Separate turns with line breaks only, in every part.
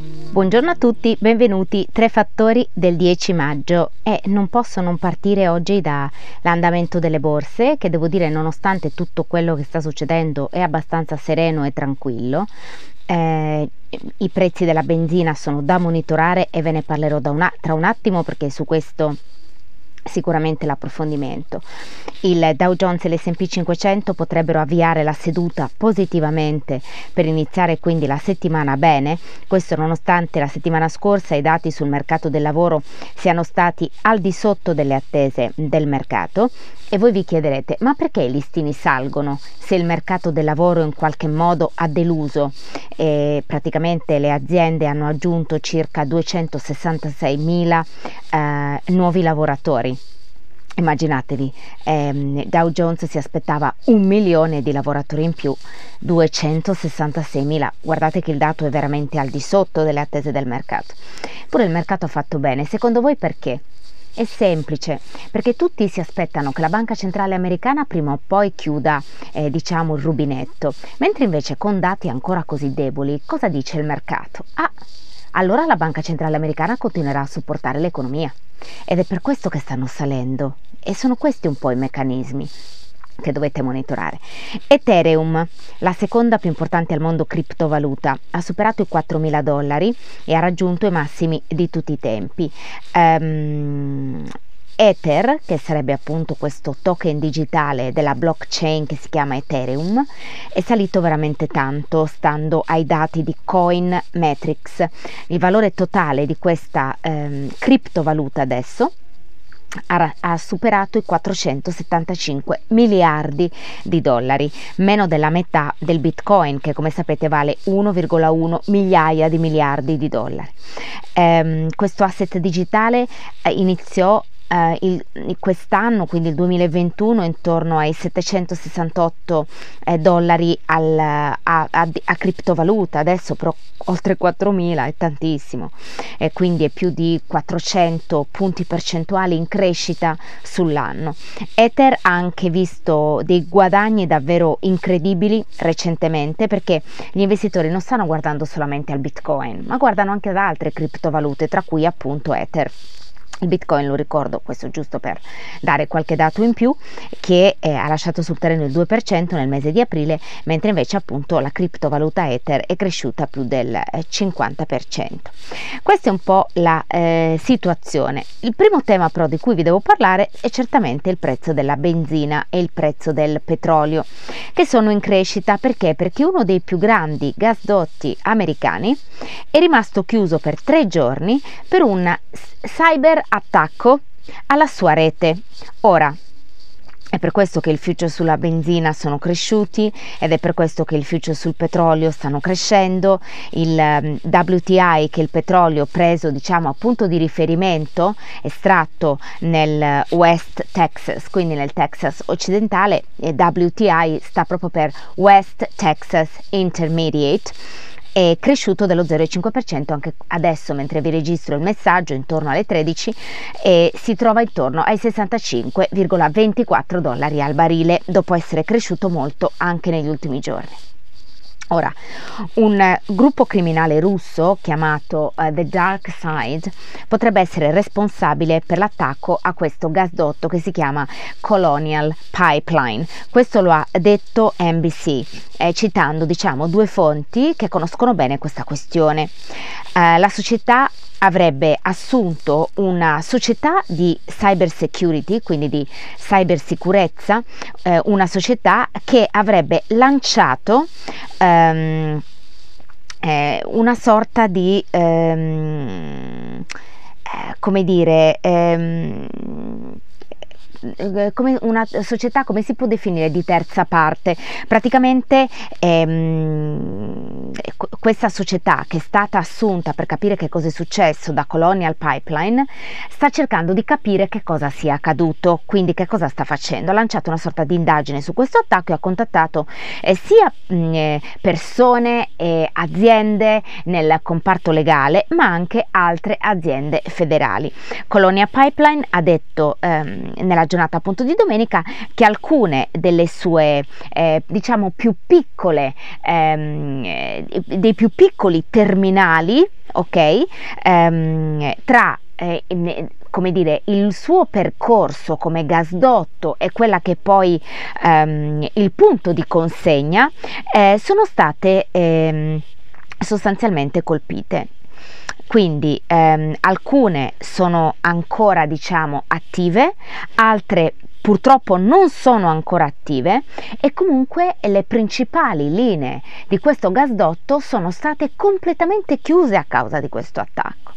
Buongiorno a tutti, benvenuti. Tre fattori del 10 maggio e non posso non partire oggi dall'andamento delle borse che devo dire nonostante tutto quello che sta succedendo è abbastanza sereno e tranquillo. Eh, I prezzi della benzina sono da monitorare e ve ne parlerò un, tra un attimo perché su questo sicuramente l'approfondimento. Il Dow Jones e l'S&P 500 potrebbero avviare la seduta positivamente per iniziare quindi la settimana bene, questo nonostante la settimana scorsa i dati sul mercato del lavoro siano stati al di sotto delle attese del mercato e voi vi chiederete, ma perché i listini salgono se il mercato del lavoro in qualche modo ha deluso? E praticamente le aziende hanno aggiunto circa 266 mila eh, nuovi lavoratori. Immaginatevi, ehm, Dow Jones si aspettava un milione di lavoratori in più, 266 mila. Guardate che il dato è veramente al di sotto delle attese del mercato. Pure il mercato ha fatto bene. Secondo voi perché? È semplice, perché tutti si aspettano che la Banca Centrale Americana prima o poi chiuda, eh, diciamo, il rubinetto, mentre invece con dati ancora così deboli, cosa dice il mercato? Ah, allora la Banca Centrale Americana continuerà a supportare l'economia. Ed è per questo che stanno salendo. E sono questi un po' i meccanismi che dovete monitorare. Ethereum, la seconda più importante al mondo criptovaluta, ha superato i 4.000 dollari e ha raggiunto i massimi di tutti i tempi. Um, Ether, che sarebbe appunto questo token digitale della blockchain che si chiama Ethereum, è salito veramente tanto stando ai dati di Coin Metrics. Il valore totale di questa ehm, criptovaluta adesso ha, ha, superato i 475 miliardi di dollari, meno della metà del Bitcoin che come sapete vale 1,1 migliaia di miliardi di dollari. Ehm, questo asset digitale eh, iniziò eh, il, quest'anno, quindi il 2021, intorno ai 768 eh, dollari al, a, a, a, criptovaluta, adesso però oltre 4.000 è tantissimo, e quindi è più di 400 punti percentuali in crescita sull'anno. Ether ha anche visto dei guadagni davvero incredibili recentemente perché gli investitori non stanno guardando solamente al Bitcoin, ma guardano anche ad altre criptovalute, tra cui appunto Ether. Il Bitcoin, lo ricordo, questo giusto per dare qualche dato in più, che eh, ha lasciato sul terreno il 2% nel mese di aprile, mentre invece appunto la criptovaluta Ether è cresciuta più del 50%. Eh, Questa è un po' la eh, situazione. Il primo tema però di cui vi devo parlare è certamente il prezzo della benzina e il prezzo del petrolio, che sono in crescita perché? Perché uno dei più grandi gasdotti americani è rimasto chiuso per tre giorni per un cyber attacco alla sua rete. Ora, è per questo che il future sulla benzina sono cresciuti ed è per questo che il future sul petrolio stanno crescendo. Il um, WTI, che è il petrolio preso diciamo a punto di riferimento, estratto nel West Texas, quindi nel Texas occidentale, e WTI sta proprio per West Texas Intermediate è cresciuto dello 0,5% anche adesso mentre vi registro il messaggio intorno alle 13 e si trova intorno ai 65,24 dollari al barile dopo essere cresciuto molto anche negli ultimi giorni. Ora, un gruppo criminale russo chiamato uh, The Dark Side potrebbe essere responsabile per l'attacco a questo gasdotto che si chiama Colonial Pipeline. Questo lo ha detto NBC, eh, citando diciamo due fonti che conoscono bene questa questione. Uh, la società avrebbe assunto una società di cyber security, quindi di cybersicurezza, eh, una società che avrebbe lanciato ehm, eh, una sorta di ehm, eh, come dire ehm, eh, come una società, come si può definire, di terza parte. Praticamente ehm, questa società che è stata assunta per capire che cosa è successo da Colonial Pipeline sta cercando di capire che cosa sia accaduto, quindi che cosa sta facendo. Ha lanciato una sorta di indagine su questo attacco e ha contattato eh, sia mh, eh, persone e aziende nel comparto legale, ma anche altre aziende federali. Colonia Pipeline ha detto ehm, nella giornata appunto di domenica che alcune delle sue eh, diciamo più piccole ehm, eh, dei più piccoli terminali ok ehm, tra eh, come dire, il suo percorso come gasdotto e quella che poi ehm, il punto di consegna eh, sono state ehm, sostanzialmente colpite. Quindi ehm, alcune sono ancora diciamo attive, altre purtroppo non sono ancora attive e comunque le principali linee di questo gasdotto sono state completamente chiuse a causa di questo attacco.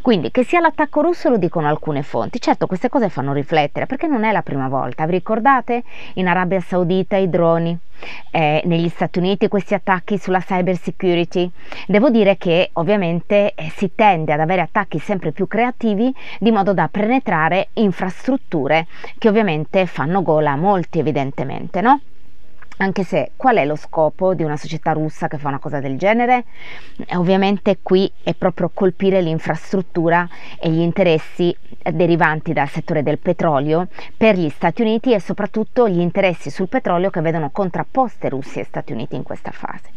Quindi che sia l'attacco russo lo dicono alcune fonti, certo queste cose fanno riflettere perché non è la prima volta, vi ricordate in Arabia Saudita i droni, eh, negli Stati Uniti questi attacchi sulla cyber security. Devo dire che ovviamente eh, si tende ad avere attacchi sempre più creativi di modo da penetrare infrastrutture che ovviamente fanno gola molti evidentemente, no? Anche se qual è lo scopo di una società russa che fa una cosa del genere? Ovviamente qui è proprio colpire l'infrastruttura e gli interessi derivanti dal settore del petrolio per gli Stati Uniti e soprattutto gli interessi sul petrolio che vedono contrapposte Russia e Stati Uniti in questa fase.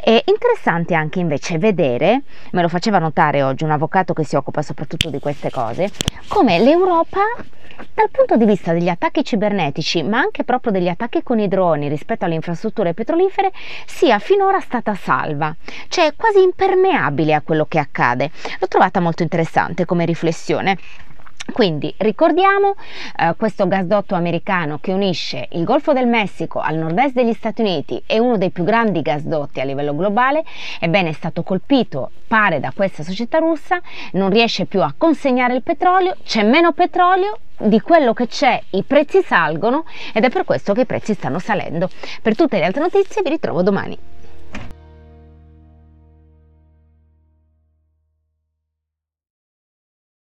È interessante anche invece vedere, me lo faceva notare oggi un avvocato che si occupa soprattutto di queste cose, come l'Europa dal punto di vista degli attacchi cibernetici, ma anche proprio degli attacchi con i droni rispetto alle infrastrutture petrolifere, sia finora stata salva, cioè quasi impermeabile a quello che accade. L'ho trovata molto interessante come riflessione. Quindi ricordiamo eh, questo gasdotto americano che unisce il Golfo del Messico al nord-est degli Stati Uniti e uno dei più grandi gasdotti a livello globale, ebbene è stato colpito, pare da questa società russa, non riesce più a consegnare il petrolio, c'è meno petrolio, di quello che c'è i prezzi salgono ed è per questo che i prezzi stanno salendo. Per tutte le altre notizie vi ritrovo domani.